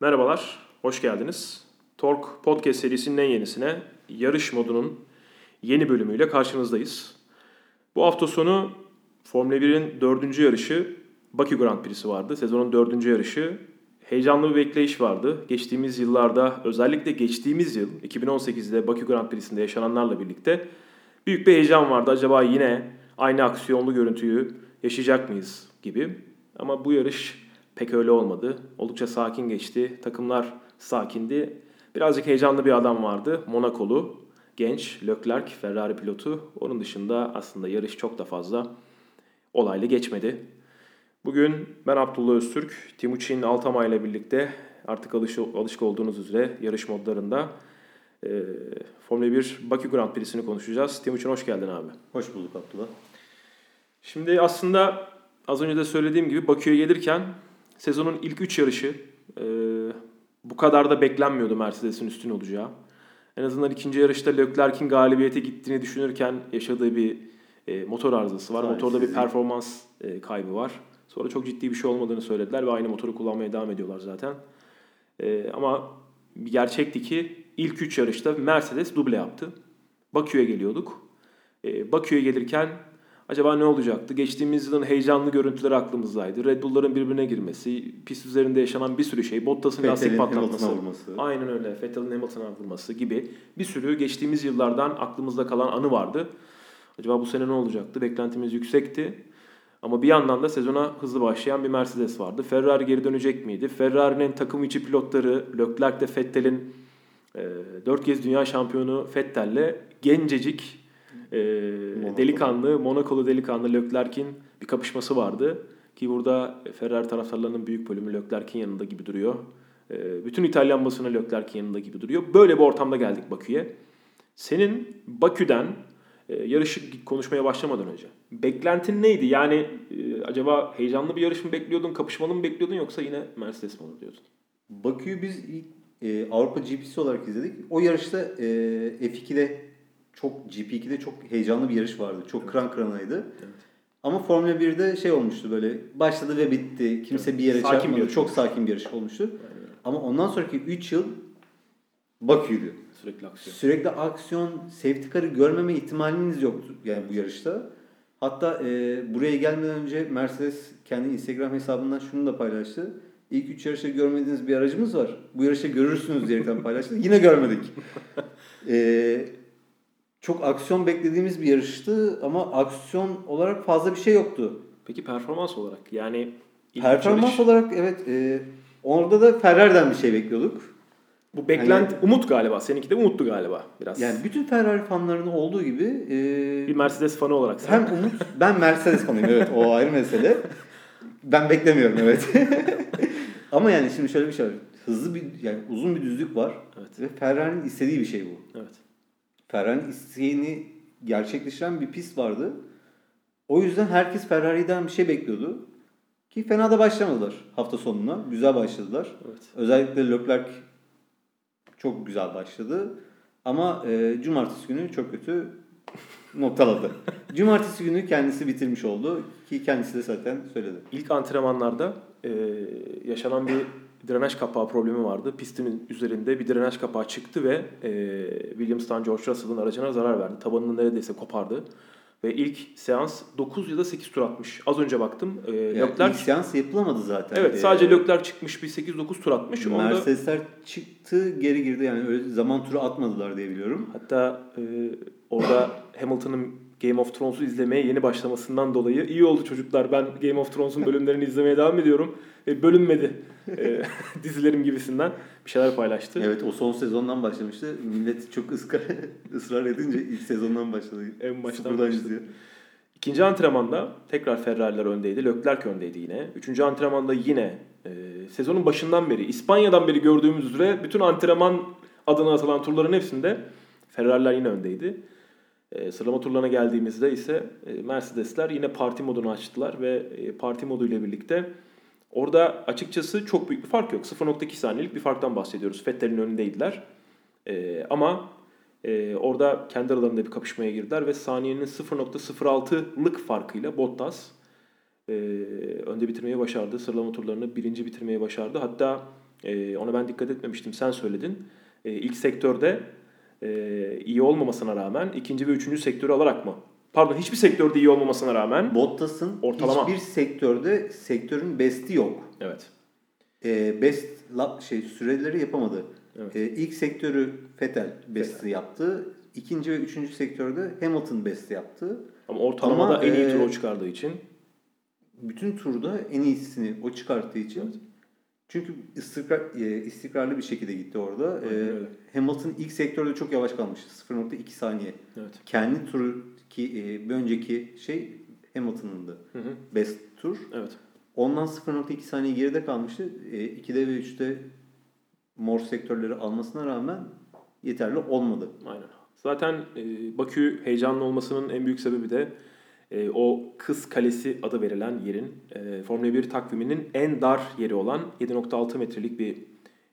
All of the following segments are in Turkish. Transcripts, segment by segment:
Merhabalar, hoş geldiniz. Tork Podcast serisinin en yenisine yarış modunun yeni bölümüyle karşınızdayız. Bu hafta sonu Formula 1'in dördüncü yarışı Bakü Grand Prix'si vardı. Sezonun dördüncü yarışı. Heyecanlı bir bekleyiş vardı. Geçtiğimiz yıllarda özellikle geçtiğimiz yıl 2018'de Bakü Grand Prix'sinde yaşananlarla birlikte büyük bir heyecan vardı. Acaba yine aynı aksiyonlu görüntüyü yaşayacak mıyız gibi. Ama bu yarış pek öyle olmadı. Oldukça sakin geçti. Takımlar sakindi. Birazcık heyecanlı bir adam vardı. Monakolu, genç, Leclerc, Ferrari pilotu. Onun dışında aslında yarış çok da fazla olaylı geçmedi. Bugün ben Abdullah Öztürk, Timuçin Altama ile birlikte artık alış, alışık olduğunuz üzere yarış modlarında e, Formula 1 Bakü Grand Prix'sini konuşacağız. Timuçin hoş geldin abi. Hoş bulduk Abdullah. Şimdi aslında az önce de söylediğim gibi Bakü'ye gelirken sezonun ilk 3 yarışı e, bu kadar da beklenmiyordu Mercedes'in üstün olacağı. En azından ikinci yarışta Leclerc'in galibiyete gittiğini düşünürken yaşadığı bir e, motor arızası var. Motorda bir performans e, kaybı var. Sonra çok ciddi bir şey olmadığını söylediler ve aynı motoru kullanmaya devam ediyorlar zaten. E, ama bir gerçekti ki ilk 3 yarışta Mercedes duble yaptı. Bakü'ye geliyorduk. E, Bakü'ye gelirken acaba ne olacaktı? Geçtiğimiz yılın heyecanlı görüntüleri aklımızdaydı. Red Bull'ların birbirine girmesi, pist üzerinde yaşanan bir sürü şey, Bottas'ın lastik patlatması, aynen öyle, Vettel'in Hamilton'a vurması gibi bir sürü geçtiğimiz yıllardan aklımızda kalan anı vardı. Acaba bu sene ne olacaktı? Beklentimiz yüksekti. Ama bir yandan da sezona hızlı başlayan bir Mercedes vardı. Ferrari geri dönecek miydi? Ferrari'nin takım içi pilotları Leclerc de Vettel'in e, 4 kez dünya şampiyonu Vettel'le gencecik e, Monaco. delikanlı, Monakolu delikanlı Leclerc'in bir kapışması vardı. Ki burada Ferrari taraftarlarının büyük bölümü Leclerc'in yanında gibi duruyor. E, bütün İtalyan basını Leclerc'in yanında gibi duruyor. Böyle bir ortamda geldik Bakü'ye. Senin Bakü'den e, yarışı konuşmaya başlamadan önce. Beklentin neydi? Yani e, acaba heyecanlı bir yarış mı bekliyordun, kapışmalı mı bekliyordun yoksa yine Mercedes mi olur diyordun? Bakü'yü biz ilk e, Avrupa GP'si olarak izledik. O yarışta e, F2'de çok GP2'de çok heyecanlı bir yarış vardı. Çok evet. kran kranaydı. Evet. Ama Formula 1'de şey olmuştu böyle başladı ve bitti. Kimse evet. bir yere sakin çarpmadı. Bir çok sakin bir yarış olmuştu. Aynen. Ama ondan sonraki 3 yıl Bakü'ydü. Sürekli aksiyon. Sürekli aksiyon, safety car'ı görmeme ihtimaliniz yoktu yani bu yarışta. Hatta e, buraya gelmeden önce Mercedes kendi Instagram hesabından şunu da paylaştı. İlk üç yarışta görmediğiniz bir aracımız var. Bu yarışta görürsünüz diyerekten paylaştı. Yine görmedik. e, çok aksiyon beklediğimiz bir yarıştı ama aksiyon olarak fazla bir şey yoktu. Peki performans olarak yani performans yarış... olarak evet e, orada da Ferrari'den bir şey bekliyorduk. Bu beklent hani, umut galiba. Seninki de umuttu galiba biraz. Yani bütün Ferrari fanlarının olduğu gibi e, bir Mercedes fanı olarak sen. Hem umut ben Mercedes fanıyım evet o ayrı mesele. Ben beklemiyorum evet. Ama yani şimdi şöyle bir şey var. Hızlı bir yani uzun bir düzlük var. Evet. Ve Ferrari'nin istediği bir şey bu. Evet. Ferrari'nin isteğini gerçekleştiren bir pist vardı. O yüzden herkes Ferrari'den bir şey bekliyordu. Ki fena da başlamadılar hafta sonuna. Güzel başladılar. Evet. Özellikle Leclerc çok güzel başladı. Ama e, cumartesi günü çok kötü noktaladı. cumartesi günü kendisi bitirmiş oldu ki kendisi de zaten söyledi. İlk antrenmanlarda e, yaşanan bir drenaj kapağı problemi vardı. Pistin üzerinde bir drenaj kapağı çıktı ve e, Williams'tan George Russell'ın aracına zarar verdi. Tabanını neredeyse kopardı. Ve ilk seans 9 ya da 8 tur atmış. Az önce baktım. E, yani Leclerc, ilk seans yapılamadı zaten. Evet sadece ee, Leclerc çıkmış bir 8-9 tur atmış. Mercedesler Onda... çıktı geri girdi yani öyle zaman turu atmadılar diye biliyorum. Hatta e, orada Hamilton'ın Game of Thrones'u izlemeye yeni başlamasından dolayı iyi oldu çocuklar. Ben Game of Thrones'un bölümlerini izlemeye devam ediyorum. E, bölünmedi e, dizilerim gibisinden bir şeyler paylaştı. Evet o son sezondan başlamıştı. Millet çok ıskar, ısrar edince ilk sezondan başladı. En baştan başladı. İkinci antrenmanda tekrar Ferrari'ler öndeydi. Leclerc öndeydi yine. Üçüncü antrenmanda yine e, sezonun başından beri, İspanya'dan beri gördüğümüz üzere bütün antrenman adına atılan turların hepsinde Ferrari'ler yine öndeydi. E, sıralama turlarına geldiğimizde ise e, Mercedesler yine parti modunu açtılar ve e, parti modu ile birlikte orada açıkçası çok büyük bir fark yok. 0.2 saniyelik bir farktan bahsediyoruz. Vettel'in önündeydiler. E, ama e, orada kendi aralarında bir kapışmaya girdiler ve saniyenin 0.06'lık farkıyla Bottas e, önde bitirmeyi başardı. Sıralama turlarını birinci bitirmeyi başardı. Hatta E, ona ben dikkat etmemiştim. Sen söyledin. E, ilk sektörde e, iyi olmamasına rağmen ikinci ve üçüncü sektörü alarak mı? Pardon hiçbir sektörde iyi olmamasına rağmen. Bottas'ın Ortalama. hiçbir sektörde sektörün best'i yok. Evet. E, best la- şey süreleri yapamadı. Evet. E, ilk sektörü Vettel best'i yaptı. İkinci ve üçüncü sektörde Hamilton best'i yaptı. Ama ortalamada Ama, en iyi e, tur o çıkardığı için. bütün turda en iyisini o çıkarttığı için çünkü istikrar, e, istikrarlı bir şekilde gitti orada. E. Hamilton ilk sektörde çok yavaş kalmıştı. 0.2 saniye. Evet. Kendi turu ki e, bir önceki şey Hamilton'ındı. Hı hı. Best tur. Evet. Ondan 0.2 saniye geride kalmıştı. E, 2'de ve 3'te mor sektörleri almasına rağmen yeterli olmadı. Aynen. Zaten e, Bakü heyecanlı olmasının en büyük sebebi de e, o Kız Kalesi adı verilen yerin e, Formula 1 takviminin en dar yeri olan 7.6 metrelik bir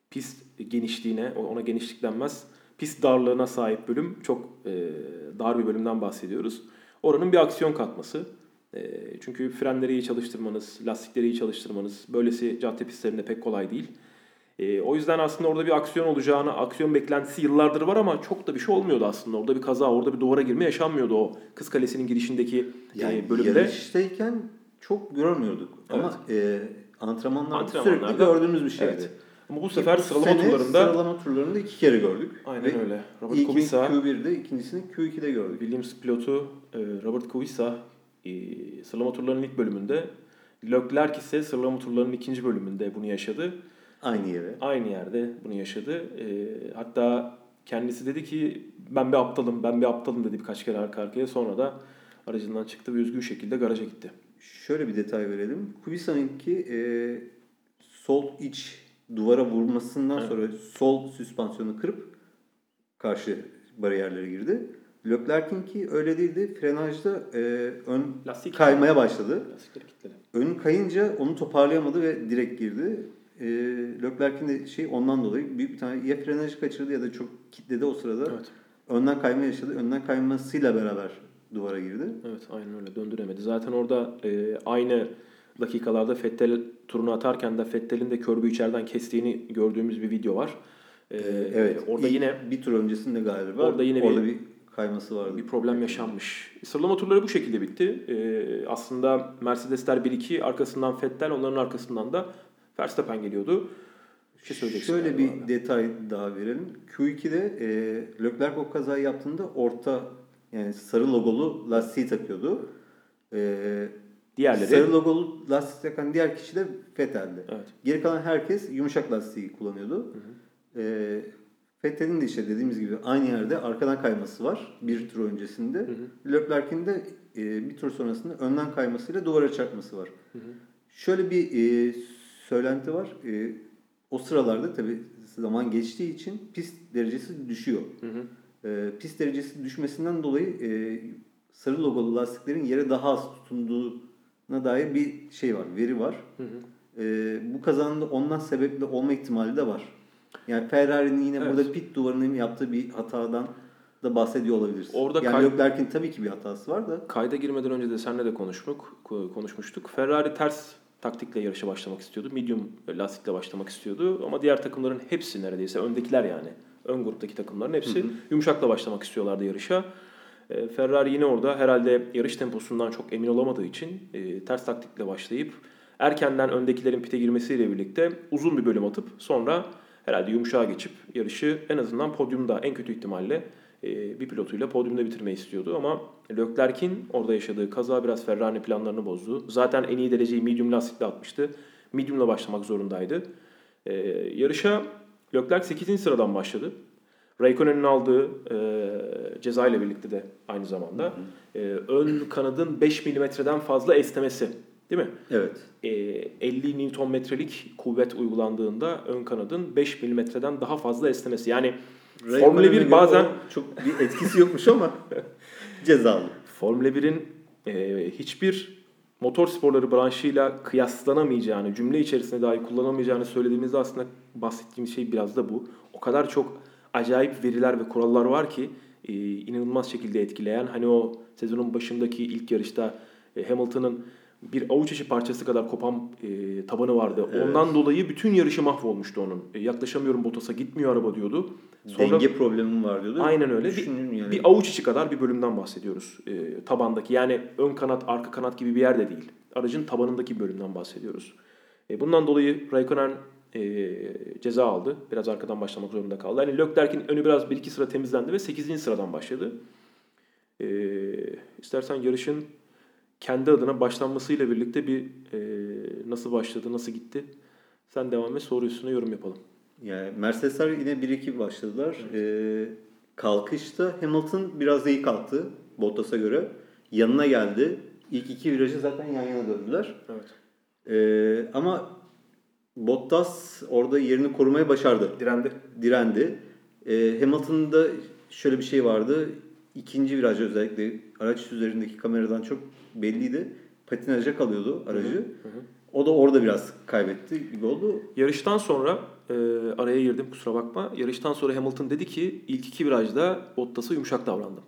pist genişliğine, ona genişlik denmez, pist darlığına sahip bölüm. Çok e, dar bir bölümden bahsediyoruz. Oranın bir aksiyon katması. E, çünkü frenleri iyi çalıştırmanız, lastikleri iyi çalıştırmanız böylesi cadde pistlerinde pek kolay değil. E, o yüzden aslında orada bir aksiyon olacağını, aksiyon beklentisi yıllardır var ama çok da bir şey olmuyordu aslında. Orada bir kaza, orada bir duvara girme yaşanmıyordu o Kız Kalesi'nin girişindeki Yani e, bölümde. yarıştayken çok görmüyorduk. Ama e, antrenmanlarda, sürekli gördüğümüz bir şeydi. Evet. Ama bu sefer sıralama sene turlarında sıralama turlarında iki kere gördük. aynen Ve öyle. Robert Kubica, Q1'de, ikincisini Q2'de gördük. Williams pilotu e, Robert Kubica e, sıralama turlarının ilk bölümünde, Leclerc ise sıralama turlarının ikinci bölümünde bunu yaşadı. Aynı yere. Aynı yerde bunu yaşadı. E, hatta kendisi dedi ki ben bir aptalım, ben bir aptalım dedi birkaç kere arka arkaya. Sonra da aracından çıktı ve üzgün şekilde garaja gitti. Şöyle bir detay verelim. Kubica'nınki e, sol iç duvara vurmasından Evet. sonra sol süspansiyonu kırıp karşı bariyerlere girdi. Leclerc'inki öyle değildi. Frenajda e, ön Lastik kaymaya başladı. Lastikleri kilitledi. Ön kayınca onu toparlayamadı ve direkt girdi. E, Leclerc'in de şey ondan dolayı büyük bir tane ya frenajı kaçırdı ya da çok kitledi o sırada. Evet. Önden kayma yaşadı. Önden kaymasıyla beraber duvara girdi. Evet aynen öyle döndüremedi. Zaten orada e, aynı dakikalarda Fettel turunu atarken de Fettel'in de körbü içeriden kestiğini gördüğümüz bir video var. E, Evet. Orada ilk yine bir tur öncesinde galiba. Orada yine orada bir- bir, kayması vardı. bir problem yaşanmış. Sıralama turları bu şekilde bitti. E, aslında Mercedesler 1-2 arkasından Fettel onların arkasından da Verstappen geliyordu. Bir şey söyleyeceksin Şöyle bir abi. detay daha verelim. Q2'de e, Leclerc o kazayı yaptığında orta yani sarı logolu lastiği takıyordu. E, Diğerleri sarı logolu lastik takan diğer kişi de Vettel'di. evet. Geri kalan herkes yumuşak lastiği kullanıyordu. E, Vettel'in de işte dediğimiz gibi aynı yerde arkadan kayması var bir tur öncesinde. Leclerc'in de e, bir tur sonrasında önden kaymasıyla duvara çarpması var. Şöyle bir e, söylenti var. E, o sıralarda tabi zaman geçtiği için pist derecesi düşüyor. Hı hı. E, pist derecesi düşmesinden dolayı e, sarı logolu lastiklerin yere daha az tutunduğuna dair bir şey var, veri var. Hı hı. E, bu kazanın da ondan sebepli olma ihtimali de var. Yani Ferrari'nin yine Evet. burada pit duvarının yaptığı bir hatadan da bahsediyor olabiliriz. Orada yani kay- Leclerc'in tabii ki bir hatası var da Kayda girmeden önce de seninle de konuştuk, konuşmuştuk. Ferrari ters taktikle yarışa başlamak istiyordu. Medium lastikle başlamak istiyordu. Ama diğer takımların hepsi neredeyse öndekiler yani. Ön gruptaki takımların hepsi yumuşakla başlamak istiyorlardı yarışa. E, Ferrari yine orada herhalde yarış temposundan çok emin olamadığı için e, ters taktikle başlayıp erkenden öndekilerin pite girmesiyle birlikte uzun bir bölüm atıp sonra herhalde yumuşağa geçip yarışı en azından podyumda en kötü ihtimalle bir pilotuyla podyumda bitirmeyi istiyordu ama Leclerc'in orada yaşadığı kaza biraz Ferrari planlarını bozdu. Zaten en iyi dereceyi medium lastikle atmıştı. Medium'la başlamak zorundaydı. E, yarışa Leclerc 8. sıradan başladı. Raikkonen'in aldığı e, ceza ile birlikte de aynı zamanda e, ön kanadın 5 milimetreden fazla esnemesi değil mi? evet. E, 50 Nm'lik kuvvet uygulandığında ön kanadın 5 milimetreden daha fazla esnemesi. Yani Formula Raikkonen'e 1 göre bazen çok bir etkisi yokmuş ama cezalı. Formula 1'in e, hiçbir motor sporları branşıyla kıyaslanamayacağını, cümle içerisinde dahi kullanamayacağını söylediğimizde aslında bahsettiğim şey biraz da bu. O kadar çok acayip veriler ve kurallar var ki e, inanılmaz şekilde etkileyen. Hani o sezonun başındaki ilk yarışta e, Hamilton'ın bir avuç içi parçası kadar kopan e, tabanı vardı. Evet. Ondan dolayı bütün yarışı mahvolmuştu onun. E, yaklaşamıyorum Bottas'a gitmiyor araba diyordu. Sonra Denge problemim var diyordu. Aynen öyle. Bir, yani. bir avuç içi kadar bir bölümden bahsediyoruz e, tabandaki. Yani ön kanat, arka kanat gibi bir yerde değil. Aracın tabanındaki bir bölümden bahsediyoruz. E, bundan dolayı Raikkonen e, ceza aldı. Biraz arkadan başlamak zorunda kaldı. Hani Leclerc'in önü biraz bir iki sıra temizlendi ve 8. sıradan başladı. E, istersen yarışın kendi adına başlanmasıyla birlikte bir e, nasıl başladı, nasıl gitti? Sen devam et, soru üstüne yorum yapalım. Yani Mercedesler yine 1-2 başladılar. Ee, kalkışta Hamilton biraz iyi kalktı Bottas'a göre. Yanına geldi. İlk iki virajı zaten yan yana döndüler. Evet. Ee, ama Bottas orada yerini korumaya başardı. Direndi. Direndi. Ee, Hamilton'da şöyle bir şey vardı. İkinci viraj özellikle araç üzerindeki kameradan çok belliydi. Patinaja kalıyordu aracı. O da orada biraz kaybetti gibi oldu. Yarıştan sonra e, araya girdim kusura bakma. Yarıştan sonra Hamilton dedi ki ilk iki virajda Bottas'a yumuşak davrandım.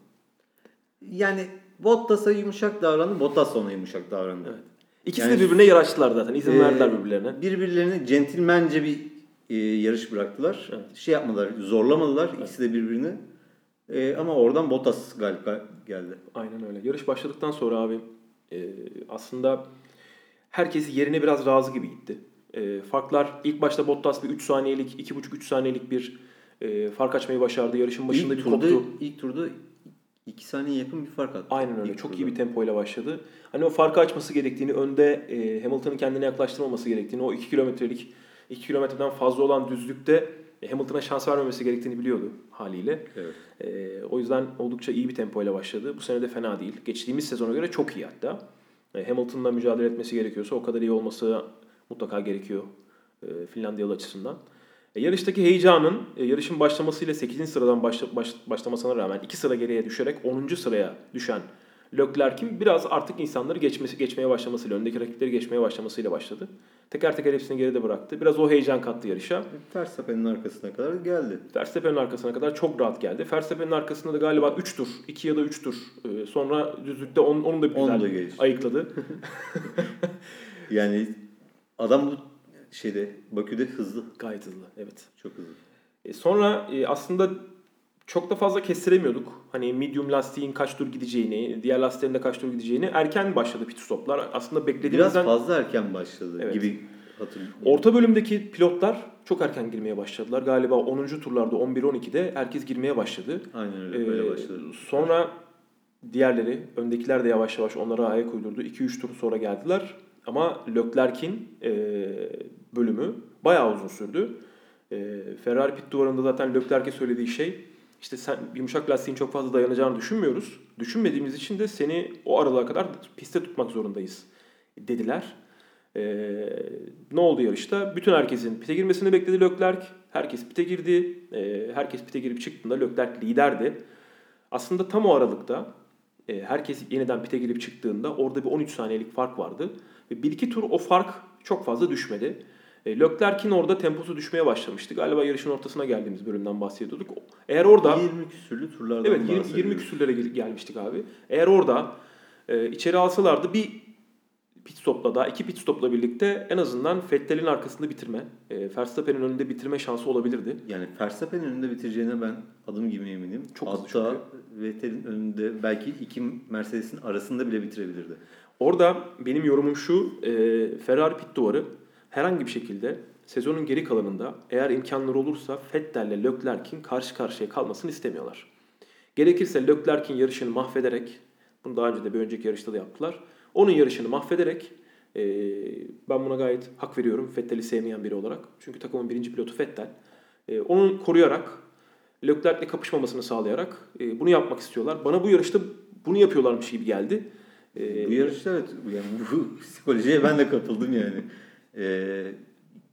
Yani Bottas'a yumuşak davrandı, Bottas ona yumuşak davrandı. Evet. İkisi Yani- de birbirine yer açtılar zaten. İzin Ee, verdiler birbirlerine. Birbirlerine centilmence bir e, yarış bıraktılar. Evet. Şey yapmadılar, zorlamadılar ikisi de birbirini. E, ama oradan Bottas galip geldi. Aynen öyle. Yarış başladıktan sonra abi e, aslında herkes yerine biraz razı gibi gitti. E, farklar ilk başta Bottas bir 3 saniyelik, 2,5-3 saniyelik bir e, fark açmayı başardı. Yarışın başında ilk bir turda, koptu. ilk turda 2 saniye yakın bir fark attı. Aynen öyle. İlk Çok turda. iyi bir tempoyla başladı. Hani o farkı açması gerektiğini, önde e, Hamilton'ın kendine yaklaştırmaması gerektiğini, o 2 kilometrelik 2 kilometreden fazla olan düzlükte Hamilton'a şans vermemesi gerektiğini biliyordu haliyle. Evet. E, o yüzden oldukça iyi bir tempoyla başladı. Bu sene de fena değil. Geçtiğimiz sezona göre çok iyi hatta. E, Hamilton'la mücadele etmesi gerekiyorsa o kadar iyi olması mutlaka gerekiyor e, Finlandiyalı açısından. E, yarıştaki heyecanın e, yarışın başlamasıyla 8. sıradan başla, baş- başlamasına rağmen 2 sıra geriye düşerek 10. sıraya düşen Leclerc'in biraz artık insanları geçmesi geçmeye başlamasıyla, öndeki rakipleri geçmeye başlamasıyla başladı. Teker teker hepsini geride bıraktı. Biraz o heyecan kattı yarışa. Verstappen'in arkasına kadar geldi. Verstappen'in arkasına kadar çok rahat geldi. Verstappen'in arkasında da galiba 3 tur, 2 ya da 3 tur. e, sonra düzlükte onun, onun da bir Onu güzel da geçti. ayıkladı. Yani adam bu şeyde Bakü'de hızlı. Gayet hızlı, evet. Çok hızlı. E, sonra e, aslında çok da fazla kestiremiyorduk. Hani medium lastiğin kaç tur gideceğini, diğer lastiklerin de kaç tur gideceğini erken başladı pit stoplar. Aslında Biraz beklediğimizden fazla erken başladı Evet. gibi hatırlıyorum. orta bölümdeki pilotlar çok erken girmeye başladılar. Galiba 10. turlarda 11-12'de herkes girmeye başladı. Aynen öyle böyle Ee, başladı. Sonra diğerleri, öndekiler de yavaş yavaş onlara ayak uydurdu. 2-3 tur sonra geldiler. Ama Leclerc'in e, bölümü bayağı uzun sürdü. E, Ferrari pit duvarında zaten Leclerc'e söylediği şey işte sen yumuşak lastiğin çok fazla dayanacağını düşünmüyoruz. Düşünmediğimiz için de seni o aralığa kadar piste tutmak zorundayız dediler. E, ne oldu yarışta? Bütün herkesin pite girmesini bekledi Leclerc. Herkes pite girdi. E, herkes pite girip çıktığında Leclerc liderdi. Aslında tam o aralıkta e, herkes yeniden pite girip çıktığında orada bir 13 saniyelik fark vardı. Ve 1-2 tur o fark çok fazla düşmedi. E, Leclerc'in orada temposu düşmeye başlamıştı. Galiba yarışın ortasına geldiğimiz bölümden bahsediyorduk. Eğer orada 20 küsürlü turlardan evet 20, 20 bahsediyoruz. küsürlere gel- gelmiştik abi. Eğer orada e, içeri alsalardı bir pit stopla daha iki pit stopla birlikte en azından Vettel'in arkasında bitirme, e, Verstappen'in önünde bitirme şansı olabilirdi. Yani Verstappen'in önünde bitireceğine ben adım gibi eminim. Çok Hatta Vettel'in önünde belki iki Mercedes'in arasında bile bitirebilirdi. Orada benim yorumum şu, e, Ferrari pit duvarı herhangi bir şekilde sezonun geri kalanında eğer imkanları olursa Vettel ile Leclerc'in karşı karşıya kalmasını istemiyorlar. Gerekirse Leclerc'in yarışını mahvederek, bunu daha önce de bir önceki yarışta da yaptılar. Onun yarışını mahvederek, e, ben buna gayet hak veriyorum Vettel'i sevmeyen biri olarak. Çünkü takımın birinci pilotu Vettel. E, onu koruyarak, Leclerc'le kapışmamasını sağlayarak e, bunu yapmak istiyorlar. Bana bu yarışta bunu yapıyorlarmış gibi geldi. E, Bu yarışta evet yani bu psikolojiye ben de katıldım yani. Ee,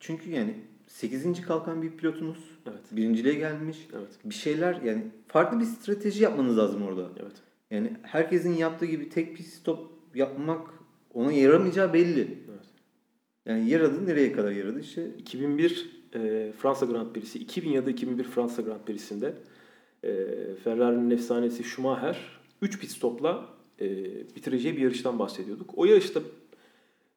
çünkü yani 8. kalkan bir pilotunuz. Evet. Birinciliğe gelmiş. Evet. Bir şeyler yani farklı bir strateji yapmanız lazım orada. Evet. Yani herkesin yaptığı gibi tek pit stop yapmak ona yaramayacağı belli. Evet. Yani yaradı nereye kadar yaradı işte 2001 e, Fransa Grand Prix'si, 2000 ya da 2001 Fransa Grand Prix'sinde e, Ferrari'nin efsanesi Schumacher 3 pit stopla e, bitireceği bir yarıştan bahsediyorduk. O yarışta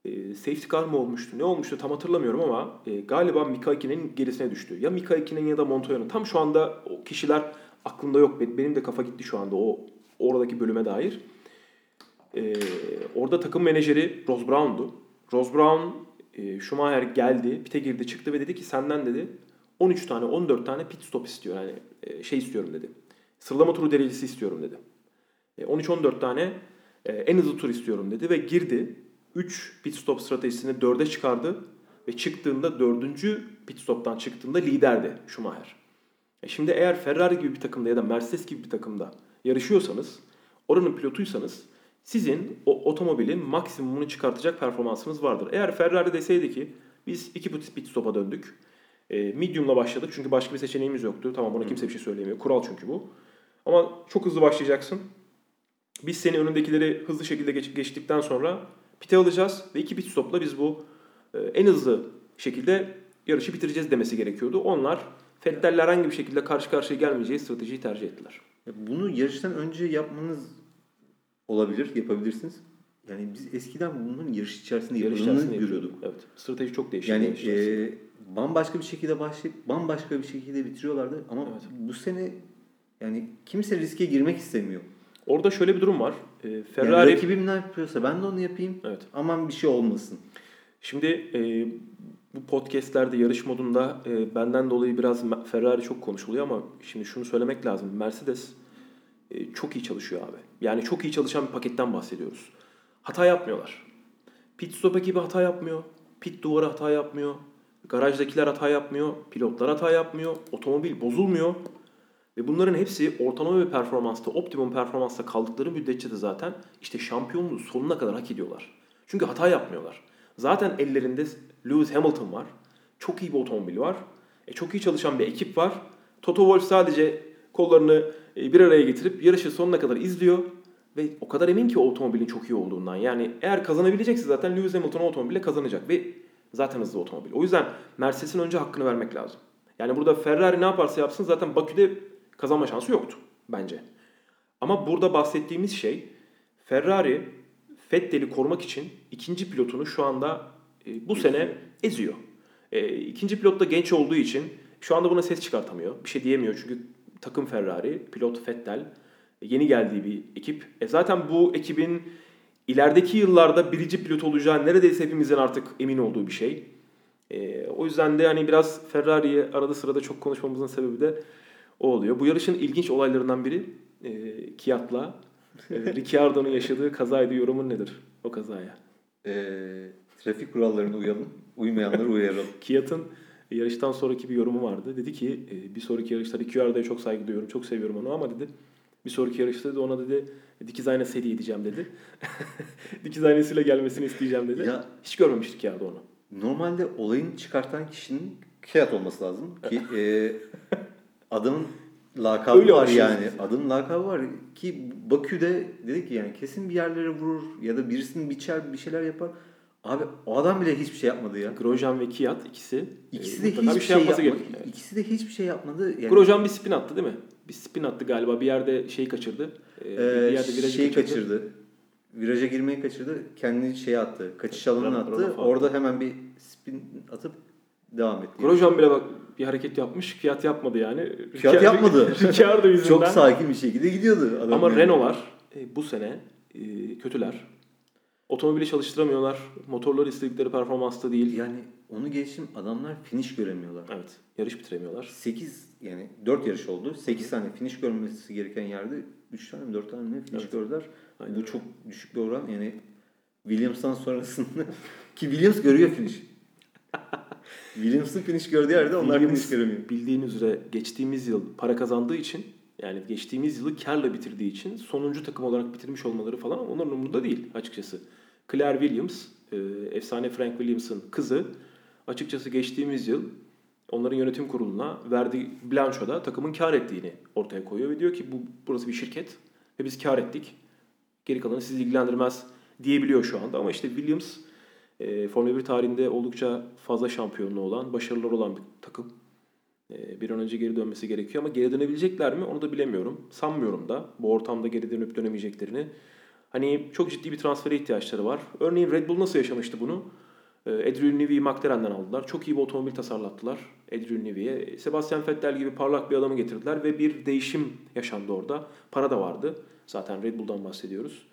e, safety car mı olmuştu? Ne olmuştu tam hatırlamıyorum ama e, galiba Mika Hakkinen gerisine düştü. Ya Mika Hakkinen ya da Montoya'nın. Tam şu anda o kişiler aklımda yok. Benim de kafa gitti şu anda o oradaki bölüme dair. E, orada takım menajeri Ross Brown'du. Ross Brown e, Schumacher geldi, pite girdi, çıktı ve dedi ki senden dedi 13 tane, 14 tane pit stop istiyor. Yani e, şey istiyorum dedi. Sıralama turu derecesi istiyorum dedi. E, 13-14 tane e, en hızlı tur istiyorum dedi ve girdi. 3 pit stop stratejisini 4'e çıkardı ve çıktığında 4. pit stop'tan çıktığında liderdi Schumacher. E şimdi eğer Ferrari gibi bir takımda ya da Mercedes gibi bir takımda yarışıyorsanız, oranın pilotuysanız sizin o otomobilin maksimumunu çıkartacak performansınız vardır. Eğer Ferrari deseydi ki biz iki pit stop'a döndük. E, medium'la başladık çünkü başka bir seçeneğimiz yoktu. Tamam buna kimse bir şey söyleyemiyor. Kural çünkü bu. Ama çok hızlı başlayacaksın. Biz seni önündekileri hızlı şekilde geç, geçtikten sonra pite alacağız ve iki pit stopla biz bu e, en hızlı şekilde yarışı bitireceğiz demesi gerekiyordu. Onlar Fettel'le herhangi bir şekilde karşı karşıya gelmeyeceği stratejiyi tercih ettiler. Bunu yarıştan önce yapmanız olabilir, yapabilirsiniz. Yani biz eskiden bunun yarış içerisinde Yarış yapıldığını görüyorduk. Evet. Strateji çok değişti. Yani e, bambaşka bir şekilde başlayıp bambaşka bir şekilde bitiriyorlardı ama Evet. bu sene yani kimse riske girmek istemiyor. Orada şöyle bir durum var. E, Yani Ferrari rakibim ne yapıyorsa ben de onu yapayım. Evet. Aman bir şey olmasın. Şimdi e, bu podcastlerde yarış modunda e, benden dolayı biraz Ferrari çok konuşuluyor ama şimdi şunu söylemek lazım. Mercedes e, çok iyi çalışıyor abi. Yani çok iyi çalışan bir paketten bahsediyoruz. Hata yapmıyorlar. Pit stop ekibi hata yapmıyor. Pit duvarı hata yapmıyor. Garajdakiler hata yapmıyor. Pilotlar hata yapmıyor. Otomobil bozulmuyor. Ve bunların hepsi ortalama bir performansta, optimum performansta kaldıkları müddetçe de zaten işte şampiyonluğu sonuna kadar hak ediyorlar. Çünkü hata yapmıyorlar. Zaten ellerinde Lewis Hamilton var. Çok iyi bir otomobil var. E, çok iyi çalışan bir ekip var. Toto Wolff sadece kollarını e, bir araya getirip yarışı sonuna kadar izliyor. Ve o kadar emin ki o otomobilin çok iyi olduğundan. Yani eğer kazanabilecekse zaten Lewis Hamilton otomobille kazanacak. Ve zaten hızlı otomobil. O yüzden Mercedes'in önce hakkını vermek lazım. Yani burada Ferrari ne yaparsa yapsın zaten Bakü'de kazanma şansı yoktu bence. Ama burada bahsettiğimiz şey Ferrari Vettel'i korumak için ikinci pilotunu şu anda e, bu sene eziyor. E, ikinci pilot da genç olduğu için şu anda buna ses çıkartamıyor. Bir şey diyemiyor çünkü takım Ferrari, pilot Vettel e, yeni geldiği bir ekip. E, zaten bu ekibin ilerideki yıllarda birinci pilot olacağı neredeyse hepimizin artık emin olduğu bir şey. E, o yüzden de hani biraz Ferrari'ye arada sırada çok konuşmamızın sebebi de o oluyor. Bu yarışın ilginç olaylarından biri e, Kiat'la e, Ricciardo'nun yaşadığı kazaydı. Yorumun nedir o kazaya? Ee, trafik kurallarına uyalım. Uymayanları uyaralım. Kiat'ın yarıştan sonraki bir yorumu vardı. Dedi ki e, bir sonraki yarışta Ricciardo'ya çok saygı duyuyorum, çok seviyorum onu ama dedi bir sonraki yarışta dedi ona dedi dikiz ayna seri edeceğim dedi. dikiz aynasıyla gelmesini isteyeceğim dedi. Ya- Hiç görmemiş Ricciardo onu. Normalde olayın çıkartan kişinin Kiat olması lazım ki e, adamın lakabı Öyle var yani. biz. Adamın lakabı var ki Bakü'de dedi ki yani kesin bir yerlere vurur ya da birisini biçer bir şeyler yapar. Abi o adam bile hiçbir şey yapmadı ya. Grosjean ve Kiat ikisi İkisi e, de mutlaka hiçbir bir şey, yapması yapmadı. Evet. İkisi de hiçbir şey yapmadı. Yani, Grosjean bir spin attı değil mi? Bir spin attı galiba. Bir yerde şeyi kaçırdı. E, e, bir yerde virajı şeyi kaçırdı. Viraja girmeyi kaçırdı. Kendini şeye attı. Kaçış alanına attı. Orada hemen bir spin atıp devam etti. Grosjean bile bak bir hareket yapmış. Fiat yapmadı yani. Fiat yapmadı. Ricciardo yüzünden. Çok sakin bir şekilde gidiyordu adam. Ama yani. Renault'lar e, bu sene e, kötüler. Otomobili çalıştıramıyorlar. Motorları istedikleri performansta değil. Yani onu geçtim adamlar finish göremiyorlar. Evet. Yarış bitiremiyorlar. 8 yani 4 yarış oldu. 8 tane finish görmesi gereken yerde 3 tane mi 4 tane mi finish Evet. gördüler. Aynen Bu çok düşük bir oran. Yani Williams'tan sonrasında ki Williams görüyor finish. Williams'ın finish gördüğü yerde onlar Williams, finish göremiyor. Bildiğiniz üzere geçtiğimiz yıl para kazandığı için yani geçtiğimiz yılı karla bitirdiği için sonuncu takım olarak bitirmiş olmaları falan onların umurunda değil açıkçası. Claire Williams, e, efsane Frank Williams'ın kızı açıkçası geçtiğimiz yıl onların yönetim kuruluna verdiği bilançoda takımın kar ettiğini ortaya koyuyor ve diyor ki bu burası bir şirket ve biz kar ettik. Geri kalanı sizi ilgilendirmez diyebiliyor şu anda ama işte Williams e, Formula 1 tarihinde oldukça fazla şampiyonluğu olan, başarıları olan bir takım. E, bir an önce geri dönmesi gerekiyor ama geri dönebilecekler mi onu da bilemiyorum. Sanmıyorum da bu ortamda geri dönüp dönemeyeceklerini. Hani çok ciddi bir transfere ihtiyaçları var. Örneğin Red Bull nasıl yaşamıştı bunu? Ee, Adrian Newey'i McLaren'den aldılar. Çok iyi bir otomobil tasarlattılar Adrian Newey'e. Sebastian Vettel gibi parlak bir adamı getirdiler ve bir değişim yaşandı orada. Para da vardı. Zaten Red Bull'dan bahsediyoruz.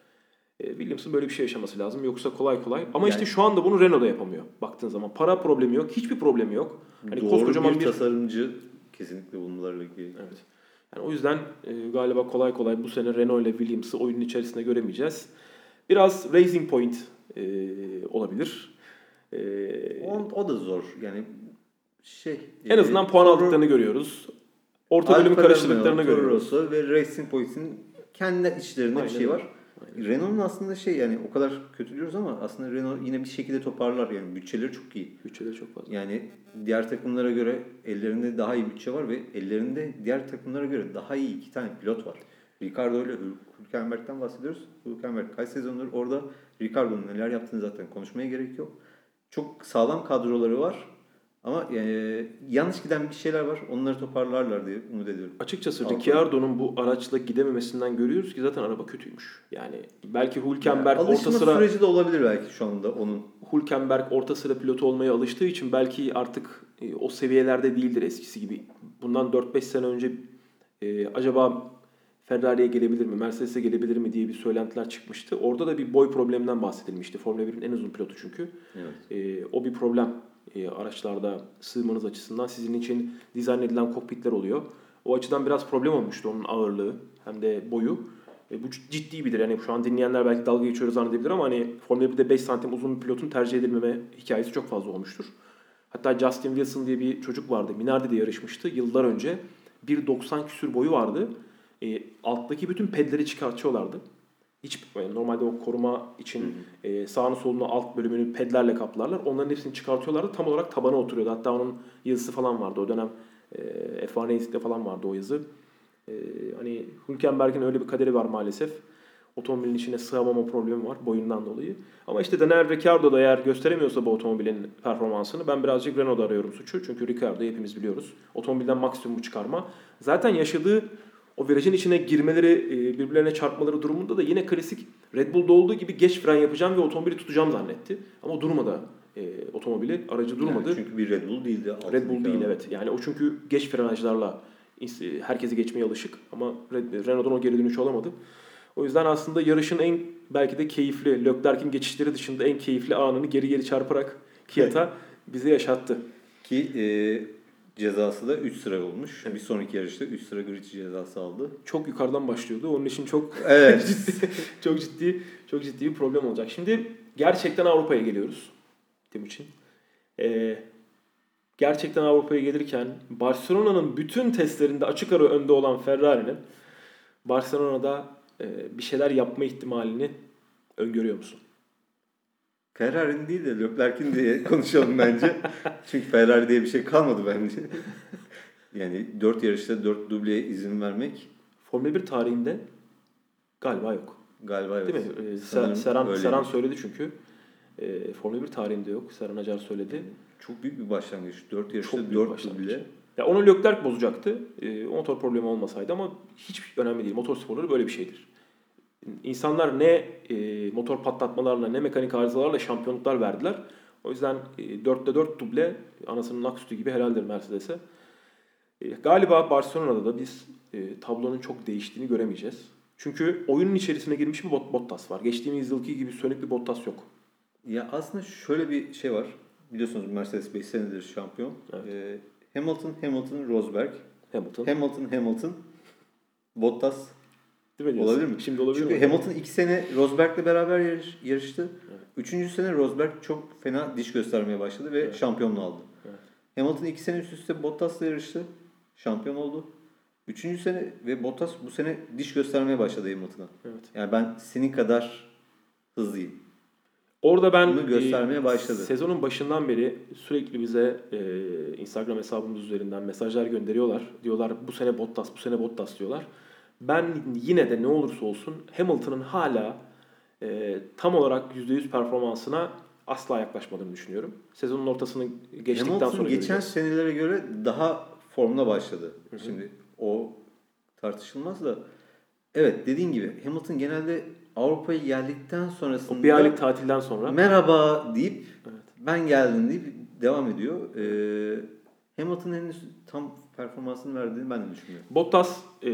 Ee, Williams'ın böyle bir şey yaşaması lazım. Yoksa kolay kolay. Ama Yani- işte şu anda bunu Renault da yapamıyor. Baktığın zaman para problemi yok. Hiçbir problemi yok. Hani Doğru koskocaman bir, bir tasarımcı kesinlikle bulmaları gerekiyor. Evet. Yani o yüzden e, galiba kolay kolay bu sene Renault ile Williams'ı oyunun içerisinde göremeyeceğiz. Biraz Racing Point e, olabilir. E, O, o da zor. Yani şey en azından e, puan Toro- aldıklarını görüyoruz. Orta bölüm Alfa karıştırdıklarını görüyoruz. Ve Racing Point'in kendi içlerinde Aynen bir şey öyle. Renault'un aslında şey yani o kadar kötü diyoruz ama aslında Renault yine bir şekilde toparlar yani bütçeleri çok iyi. Bütçeleri çok fazla. Yani diğer takımlara göre ellerinde daha iyi bütçe var ve ellerinde diğer takımlara göre daha iyi iki tane pilot var. Ricardo ile Hül- Hülkenberg'den bahsediyoruz. Hülkenberg kaç sezondur orada Ricardo'nun neler yaptığını zaten konuşmaya gerek yok. Çok sağlam kadroları var. Ama e, yanlış giden bir şeyler var. Onları toparlarlar diye umut ediyorum. Açıkçası. Ricciardo'nun bu araçla gidememesinden görüyoruz ki zaten araba kötüymüş. Yani belki Hülkenberg Yani orta alışma sıra süreci de olabilir belki şu anda onun. Hülkenberg orta sıra pilotu olmaya alıştığı için belki artık e, o seviyelerde değildir eskisi gibi. Bundan 4-5 sene önce e, acaba Ferrari'ye gelebilir mi, Mercedes'e gelebilir mi diye bir söylentiler çıkmıştı. Orada da bir boy probleminden bahsedilmişti. Formula 1'in en uzun pilotu çünkü. Evet. E, o bir problem e, araçlarda sığmanız açısından. Sizin için dizayn edilen kokpitler oluyor. O açıdan biraz problem olmuştu onun ağırlığı hem de boyu. E, bu ciddi birdir. Yani şu an dinleyenler belki dalga geçiyoruz zannedebilir ama hani Formula 1'de 5 santim uzun bir pilotun tercih edilmeme hikayesi çok fazla olmuştur. Hatta Justin Wilson diye bir çocuk vardı. Minardi'de yarışmıştı yıllar önce. 1.90 küsür boyu vardı. E, alttaki bütün pedleri çıkartıyorlardı. Hiç yani normalde o koruma için e, sağını solunu alt bölümünü pedlerle kaplarlar. Onların hepsini çıkartıyorlardı. Tam olarak tabana oturuyordu. Hatta onun yazısı falan vardı. O dönem e, F1 Racing'de falan vardı o yazı. E, hani Hülkenberg'in öyle bir kaderi var maalesef. Otomobilin içine sığamama problemi var boyundan dolayı. Ama işte Daniel Ricciardo da eğer gösteremiyorsa bu otomobilin performansını ben birazcık Renault'da arıyorum suçu. Çünkü Ricciardo'yu hepimiz biliyoruz. Otomobilden maksimumu çıkarma. Zaten yaşadığı o virajın içine girmeleri, e, birbirlerine çarpmaları durumunda da yine klasik Red Bull'da olduğu gibi geç fren yapacağım ve otomobili tutacağım zannetti. Ama durmadı e, otomobili. Aracı durmadı. Yani çünkü bir Red Bull değildi. Red Bull değil evet. Yani o çünkü geç frenajlarla herkesi geçmeye alışık ama Renault'dan o geri dönüş olamadı. O yüzden aslında yarışın en belki de keyifli, Leclerc'in geçişleri dışında en keyifli anını geri geri çarparak Kiyata bize yaşattı. Ki e, cezası da 3 sıra olmuş. Bir sonraki yarışta 3 sıra grid cezası aldı. Çok yukarıdan başlıyordu. Onun için çok Evet. ciddi, çok ciddi, çok ciddi bir problem olacak. Şimdi gerçekten Avrupa'ya geliyoruz Timuçin. Ee, gerçekten Avrupa'ya gelirken Barcelona'nın bütün testlerinde açık ara önde olan Ferrari'nin Barcelona'da e, bir şeyler yapma ihtimalini öngörüyor musun? Ferrari'nin değil de Leclerc'in diye konuşalım bence. Çünkü Ferrari diye bir şey kalmadı bence. yani 4 yarışta 4 dubleye izin vermek Formula 1 tarihinde galiba yok. galiba evet. Değil mi? Ee, Ser- öyle. Söyledi çünkü. E, Formula 1 tarihinde yok. Seran Acar söyledi. Çok büyük bir başlangıç. 4 yarışta Çok 4 başlangıç. duble. Ya onu Leclerc bozacaktı. E, motor problemi olmasaydı ama hiç önemli değil. Motor sporları böyle bir şeydir. İnsanlar ne e, motor patlatmalarla ne mekanik arızalarla şampiyonluklar verdiler. O yüzden e, 4'te 4 duble anasının ak sütü gibi helaldir Mercedes'e. E, galiba Barcelona'da da biz e, tablonun çok değiştiğini göremeyeceğiz. Çünkü oyunun içerisine girmiş bir Bot- Bottas var. Geçtiğimiz yılki gibi sönük bir Bottas yok. Ya aslında şöyle bir şey var. Biliyorsunuz Mercedes 5 senedir şampiyon. Evet. Ee, Hamilton, Hamilton, Rosberg. Hamilton. Hamilton, Hamilton, Bottas. Değil mi diyorsun? Olabilir mi? Şimdi olabilir Çünkü mi? Hamilton 2 sene Rosberg'le beraber yarış, yarıştı. Evet. Üçüncü sene Rosberg çok fena diş göstermeye başladı ve Evet. şampiyonluğu aldı. Evet. Hamilton 2 sene üst üste Bottas'la yarıştı. Şampiyon oldu. Üçüncü sene ve Bottas bu sene diş göstermeye başladı Hamilton'a. Evet. Yani ben senin kadar hızlıyım. Orada ben Bunu göstermeye e, başladı. Sezonun başından beri sürekli bize e, Instagram hesabımız üzerinden mesajlar gönderiyorlar. Diyorlar bu sene Bottas, bu sene Bottas diyorlar. Ben yine de ne olursa olsun Hamilton'ın hala e, tam olarak %100 performansına asla yaklaşmadığını düşünüyorum. Sezonun ortasını geçtikten Hamilton sonra geçen göreceğiz. senelere göre daha formda başladı. Şimdi o tartışılmaz da evet dediğin gibi Hamilton genelde Avrupa'ya geldikten sonrasında O bir aylık tatilden sonra. merhaba deyip Evet. ben geldim deyip devam ediyor. Ee, Hamilton henüz tam performansını verdiğini ben de düşünmüyorum. Bottas e,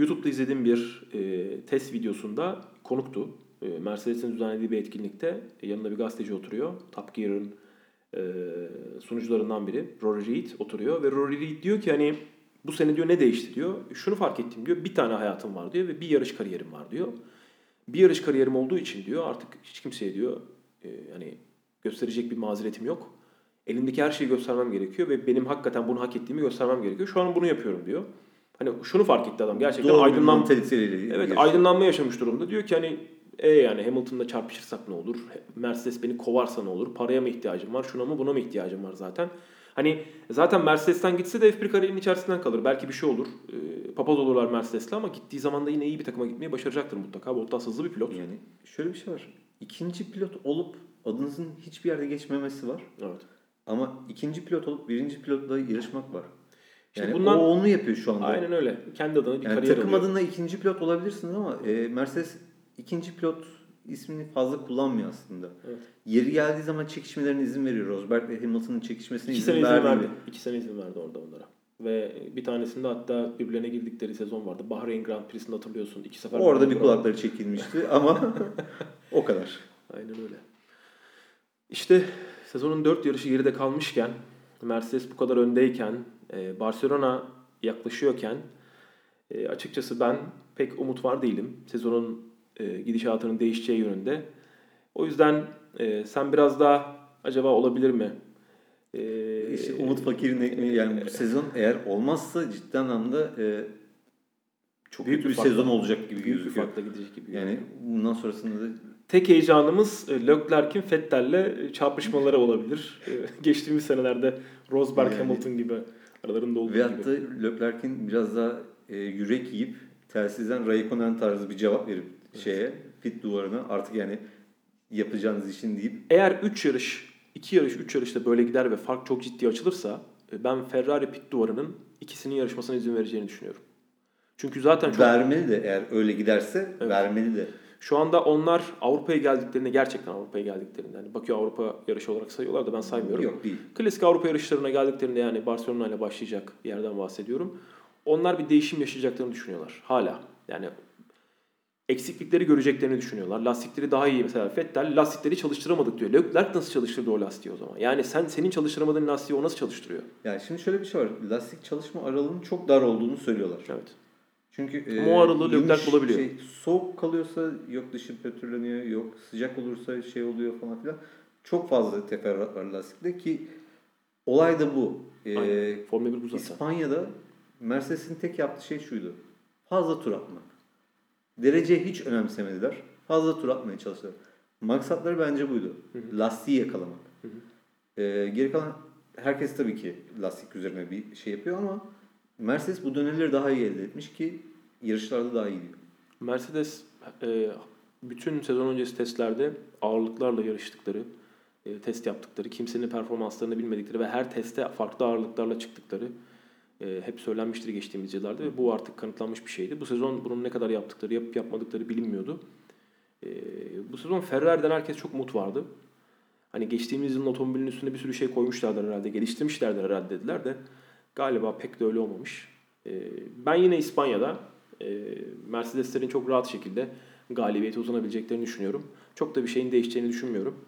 YouTube'da izlediğim bir e, test videosunda konuktu. E, Mercedes'in düzenlediği bir etkinlikte yanında bir gazeteci oturuyor. Top Gear'ın e, sunucularından biri. Rory Reid oturuyor ve Rory Reid diyor ki hani bu sene diyor ne değişti diyor. Şunu fark ettim diyor. Bir tane hayatım var diyor ve bir yarış kariyerim var diyor. Bir yarış kariyerim olduğu için diyor artık hiç kimseye diyor e, hani gösterecek bir mazeretim yok. Elimdeki her şeyi göstermem gerekiyor ve benim hakikaten bunu hak ettiğimi göstermem gerekiyor. Şu an bunu yapıyorum diyor. Hani şunu fark etti adam gerçekten Doğru aydınlan Evet aydınlanma yaşamış durumda. Diyor ki hani e yani Hamilton'la çarpışırsak ne olur? Mercedes beni kovarsa ne olur? Paraya mı ihtiyacım var? Şuna mı buna mı ihtiyacım var zaten? Hani zaten Mercedes'ten gitse de F1 kariyerinin içerisinden kalır. Belki bir şey olur. Ee, papaz olurlar Mercedes'le ama gittiği zaman da yine iyi bir takıma gitmeyi başaracaktır mutlaka. Bottas hızlı bir pilot. Yani şöyle bir şey var. İkinci pilot olup adınızın hiçbir yerde geçmemesi var. Evet. Ama ikinci pilot olup birinci pilotla yarışmak var. İşte Yani bundan- o onu yapıyor şu anda. Aynen öyle. Kendi adına bir Yani kariyer takım alıyor. adına ikinci pilot olabilirsiniz ama e, Mercedes ikinci pilot ismini fazla kullanmıyor aslında. Evet. Yeri geldiği zaman çekişmelerine izin veriyor. Rosberg ve Hamilton'ın çekişmesine İki izin, sene izin verdi. verdi. İki sene izin verdi orada onlara. Ve bir tanesinde hatta birbirlerine girdikleri sezon vardı. Bahreyn Grand Prix'sinde hatırlıyorsun. İki sefer Orada bir kulakları çekilmişti ama o kadar. Aynen öyle. İşte sezonun 4 yarışı geride kalmışken, Mercedes bu kadar öndeyken, e, Barcelona yaklaşıyorken e, açıkçası ben pek umut var değilim. Sezonun e, gidişatının değişeceği yönünde. O yüzden e, sen biraz daha acaba olabilir mi? E, İşte Umut Fakir'in ekmeği yani bu sezon eğer olmazsa ciddi anlamda e, çok Büyük büyük bir sezon olacak gibi büyük gözüküyor. farkla gidecek gibi. Yani bundan sonrasında da Tek heyecanımız e, Leclerc'in Vettel'le çarpışmaları olabilir. E, Geçtiğimiz senelerde Rosberg, Yani- Hamilton gibi aralarında olduğu ve gibi. hatta Leclerc'in biraz daha e, yürek yiyip telsizden Raikkonen tarzı bir cevap verip şeye pit duvarına artık yani yapacağınız işin deyip Eğer 3 yarış, 2 yarış, 3 yarışta böyle gider ve fark çok ciddi açılırsa e, ben Ferrari pit duvarının ikisinin yarışmasına izin vereceğini düşünüyorum. Çünkü zaten çok vermeli de eğer öyle giderse Evet. vermeli de. Şu anda onlar Avrupa'ya geldiklerinde gerçekten Avrupa'ya geldiklerinde hani Bakü Avrupa yarışı olarak sayıyorlar da ben saymıyorum. Yok değil. Klasik Avrupa yarışlarına geldiklerinde yani Barcelona ile başlayacak yerden bahsediyorum. Onlar bir değişim yaşayacaklarını düşünüyorlar hala. Yani eksiklikleri göreceklerini düşünüyorlar. Lastikleri daha iyi mesela Vettel lastikleri çalıştıramadık diyor. Leclerc nasıl çalıştırdı o lastiği o zaman? Yani sen senin çalıştıramadığın lastiği o nasıl çalıştırıyor? Yani şimdi şöyle bir şey var. Lastik çalışma aralığının çok dar olduğunu söylüyorlar. Evet. Çünkü e, yumuş- Leclerc bulabiliyor. Şey, soğuk kalıyorsa yok dışı pötürleniyor, yok sıcak olursa şey oluyor falan filan. Çok fazla teferruat var lastikte ki olay da bu. E, Aynen. Formula 1 bu zaten. İspanya'da Mercedes'in tek yaptığı şey şuydu. Fazla tur atmak. Dereceyi hiç önemsemediler. Fazla tur atmaya çalıştılar. Maksatları bence buydu. Lastiği yakalamak. Ee, geri kalan herkes tabii ki lastik üzerine bir şey yapıyor ama Mercedes bu dönemleri daha iyi elde etmiş ki yarışlarda daha iyi gidiyor. Mercedes e, bütün sezon öncesi testlerde ağırlıklarla yarıştıkları, e, test yaptıkları, kimsenin performanslarını bilmedikleri ve her teste farklı ağırlıklarla çıktıkları e, hep söylenmiştir geçtiğimiz yıllarda ve bu artık kanıtlanmış bir şeydi. Bu sezon bunun ne kadar yaptıkları, yapıp yapmadıkları bilinmiyordu. Bu sezon Ferrari'den herkes çok umut vardı. Hani geçtiğimiz yılın otomobilin üstüne bir sürü şey koymuşlardır herhalde, geliştirmişlerdir herhalde dediler de galiba pek de öyle olmamış. E, ben yine İspanya'da e, Mercedeslerin çok rahat şekilde galibiyete uzanabileceklerini düşünüyorum. Çok da bir şeyin değişeceğini düşünmüyorum.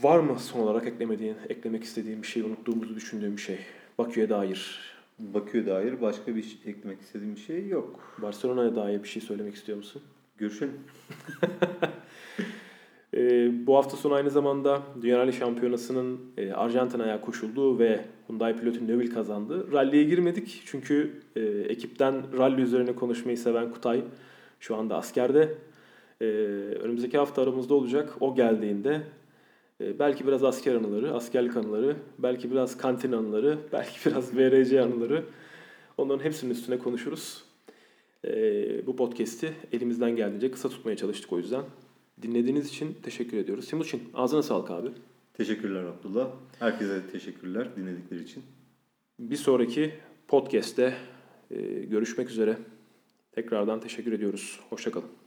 Var mı son olarak eklemediğin, eklemek istediğim bir şey, unuttuğumuzu düşündüğüm bir şey? Bakü'ye dair, Bakü'ye dair başka bir şey, eklemek istediğim bir şey yok. Barcelona'ya dair bir şey söylemek istiyor musun? Görüşelim. Ee, bu hafta sonu aynı zamanda Dünya Rally Şampiyonası'nın e, Arjantina'ya koşulduğu ve Hyundai pilotu Neville kazandı. Rally'ye girmedik çünkü e, ekipten rally üzerine konuşmayı seven Kutay şu anda askerde. E, önümüzdeki hafta aramızda olacak. O geldiğinde e, belki biraz asker anıları, askerlik anıları, belki biraz kantin anıları, belki biraz VRC anıları. Onların hepsinin üstüne konuşuruz. E, bu podcast'i elimizden geldiğince kısa tutmaya çalıştık o yüzden. Dinlediğiniz için teşekkür ediyoruz. Timuçin ağzına sağlık abi. Teşekkürler Abdullah. Herkese teşekkürler dinledikleri için. Bir sonraki podcast'te e, görüşmek üzere. Tekrardan teşekkür ediyoruz. Hoşçakalın.